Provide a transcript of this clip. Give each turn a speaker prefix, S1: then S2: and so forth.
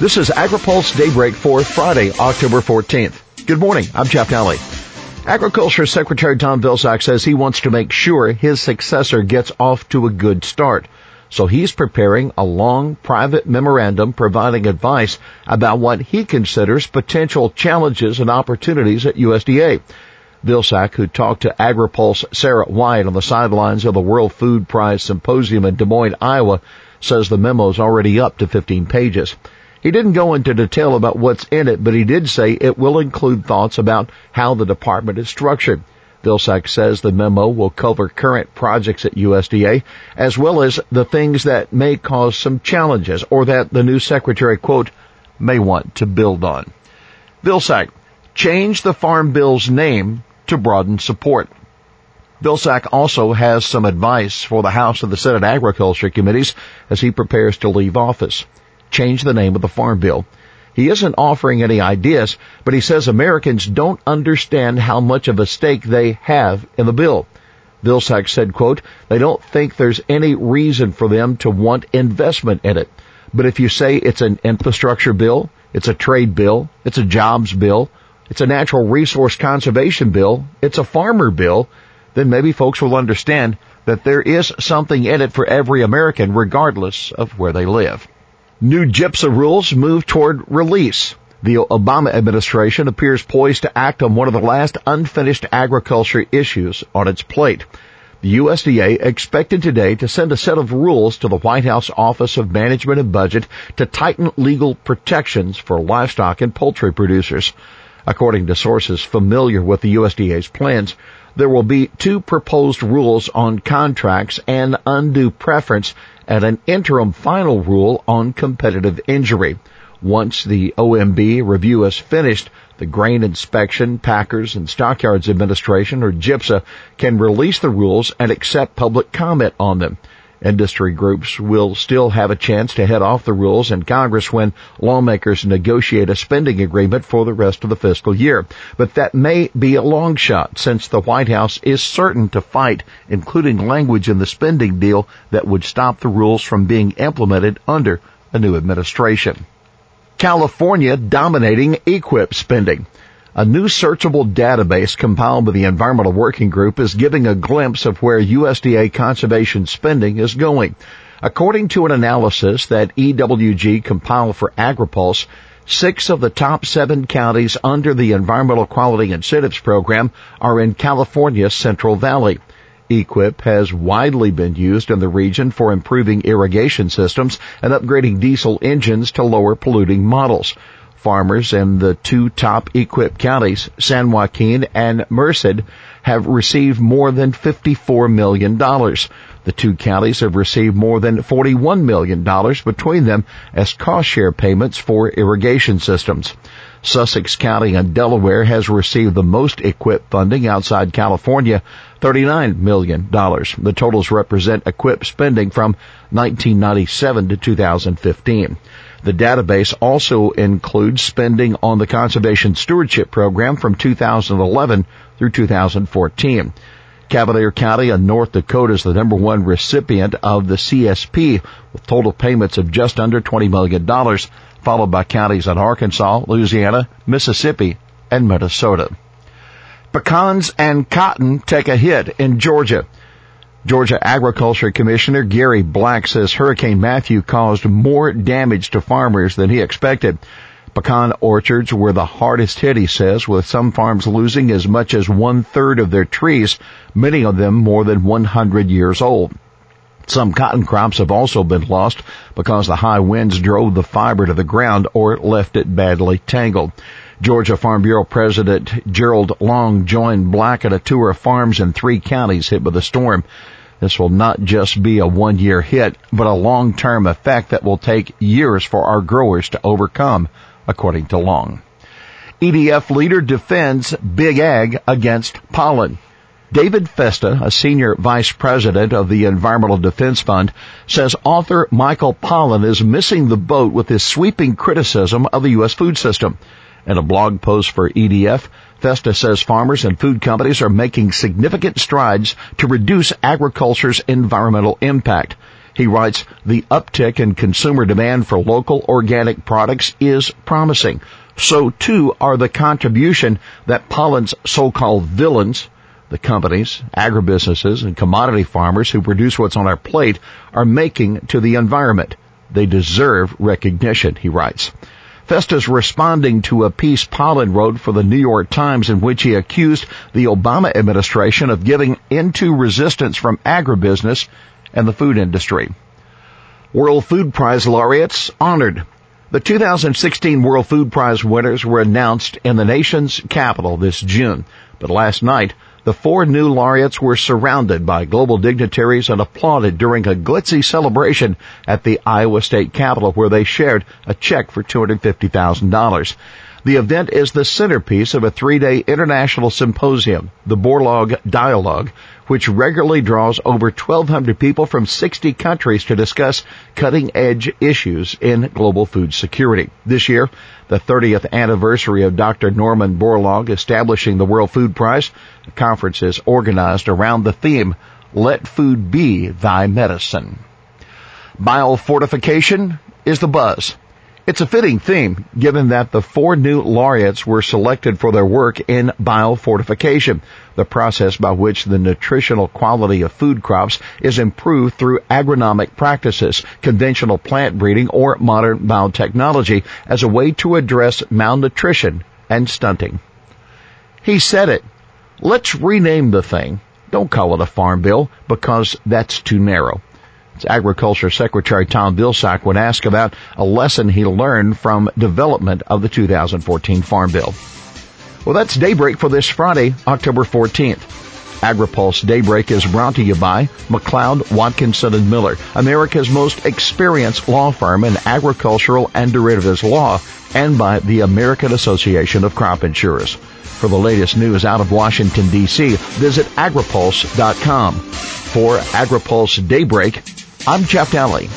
S1: This is AgriPulse Daybreak for Friday, October 14th. Good morning. I'm Jeff Daly. Agriculture Secretary Tom Vilsack says he wants to make sure his successor gets off to a good start. So he's preparing a long private memorandum providing advice about what he considers potential challenges and opportunities at USDA. Vilsack, who talked to AgriPulse Sara Wyant on the sidelines of the World Food Prize Symposium in Des Moines, Iowa, says the memo's already up to 15 pages. He didn't go into detail about what's in it, but he did say it will include thoughts about how the department is structured. Vilsack says the memo will cover current projects at USDA as well as the things that may cause some challenges or that the new secretary, quote, may want to build on. Vilsack, change the Farm Bill's name to broaden support. Vilsack also has some advice for the House and the Senate Agriculture Committees as he prepares to leave office change the name of the farm bill. He isn't offering any ideas, but he says Americans don't understand how much of a stake they have in the bill. Vilsack said, quote, they don't think there's any reason for them to want investment in it. But if you say it's an infrastructure bill, it's a trade bill, it's a jobs bill, it's a natural resource conservation bill, it's a farmer bill, then maybe folks will understand that there is something in it for every American regardless of where they live. New GIPSA rules move toward release. The Obama administration appears poised to act on one of the last unfinished agriculture issues on its plate. The USDA expected today to send a set of rules to the White House Office of Management and Budget to tighten legal protections for livestock and poultry producers. According to sources familiar with the USDA's plans, there will be two proposed rules on contracts and undue preference and an interim final rule on competitive injury. Once the OMB review is finished, the Grain Inspection, Packers, and Stockyards Administration, or GIPSA, can release the rules and accept public comment on them. Industry groups will still have a chance to head off the rules in Congress when lawmakers negotiate a spending agreement for the rest of the fiscal year. But that may be a long shot since the White House is certain to fight, including language in the spending deal that would stop the rules from being implemented under a new administration. California dominating EQIP spending. A new searchable database compiled by the Environmental Working Group is giving a glimpse of where USDA conservation spending is going. According to an analysis that EWG compiled for AgriPulse, six of the top seven counties under the Environmental Quality Incentives Program are in California's Central Valley. EQIP has widely been used in the region for improving irrigation systems and upgrading diesel engines to lower polluting models. Farmers in the two top EQIP counties, San Joaquin and Merced, have received more than $54 million. The two counties have received more than $41 million between them as cost share payments for irrigation systems. Sussex County in Delaware has received the most EQIP funding outside California, $39 million. The totals represent EQIP spending from 1997 to 2015. The database also includes spending on the Conservation Stewardship Program from 2011 through 2014. Cavalier County in North Dakota is the number one recipient of the CSP with total payments of just under $20 million, followed by counties in Arkansas, Louisiana, Mississippi, and Minnesota. Pecans and cotton take a hit in Georgia. Georgia Agriculture Commissioner Gary Black says Hurricane Matthew caused more damage to farmers than he expected. Pecan orchards were the hardest hit, he says, with some farms losing as much as one third of their trees, many of them more than 100 years old. Some cotton crops have also been lost because the high winds drove the fiber to the ground or left it badly tangled. Georgia Farm Bureau President Gerald Long joined Black at a tour of farms in three counties hit by the storm. This will not just be a one year hit, but a long term effect that will take years for our growers to overcome, according to Long. EDF leader defends Big Ag against Pollan. David Festa, a senior vice president of the Environmental Defense Fund, says author Michael Pollan is missing the boat with his sweeping criticism of the U.S. food system. In a blog post for EDF, Festa says farmers and food companies are making significant strides to reduce agriculture's environmental impact. He writes, the uptick in consumer demand for local organic products is promising. So too are the contribution that Pollan's so-called villains, the companies, agribusinesses, and commodity farmers who produce what's on our plate are making to the environment. They deserve recognition, he writes. Festa's responding to a piece Pollan wrote for the New York Times in which he accused the Obama administration of giving into resistance from agribusiness and the food industry. World Food Prize laureates honored. The 2016 World Food Prize winners were announced in the nation's capital this June, but last night the four new laureates were surrounded by global dignitaries and applauded during a glitzy celebration at the Iowa State Capitol where they shared a check for $250,000. The event is the centerpiece of a three-day international symposium, the Borlaug Dialogue, which regularly draws over 1,200 people from 60 countries to discuss cutting-edge issues in global food security. This year, the 30th anniversary of Dr. Norman Borlaug establishing the World Food Prize, the conference is organized around the theme, Let Food Be Thy Medicine. Biofortification is the buzz. It's a fitting theme given that the four new laureates were selected for their work in biofortification, the process by which the nutritional quality of food crops is improved through agronomic practices, conventional plant breeding, or modern biotechnology as a way to address malnutrition and stunting. He said it. Let's rename the thing. Don't call it a farm bill because that's too narrow. Agriculture Secretary Tom Vilsack would ask about a lesson he learned from development of the 2014 Farm Bill. Well, that's Daybreak for this Friday, October 14th. AgriPulse Daybreak is brought to you by McLeod, Watkinson and Miller, America's most experienced law firm in agricultural and derivatives law, and by the American Association of Crop Insurers. For the latest news out of Washington, D.C., visit agripulse.com. For AgriPulse Daybreak, I'm Jeff Daly.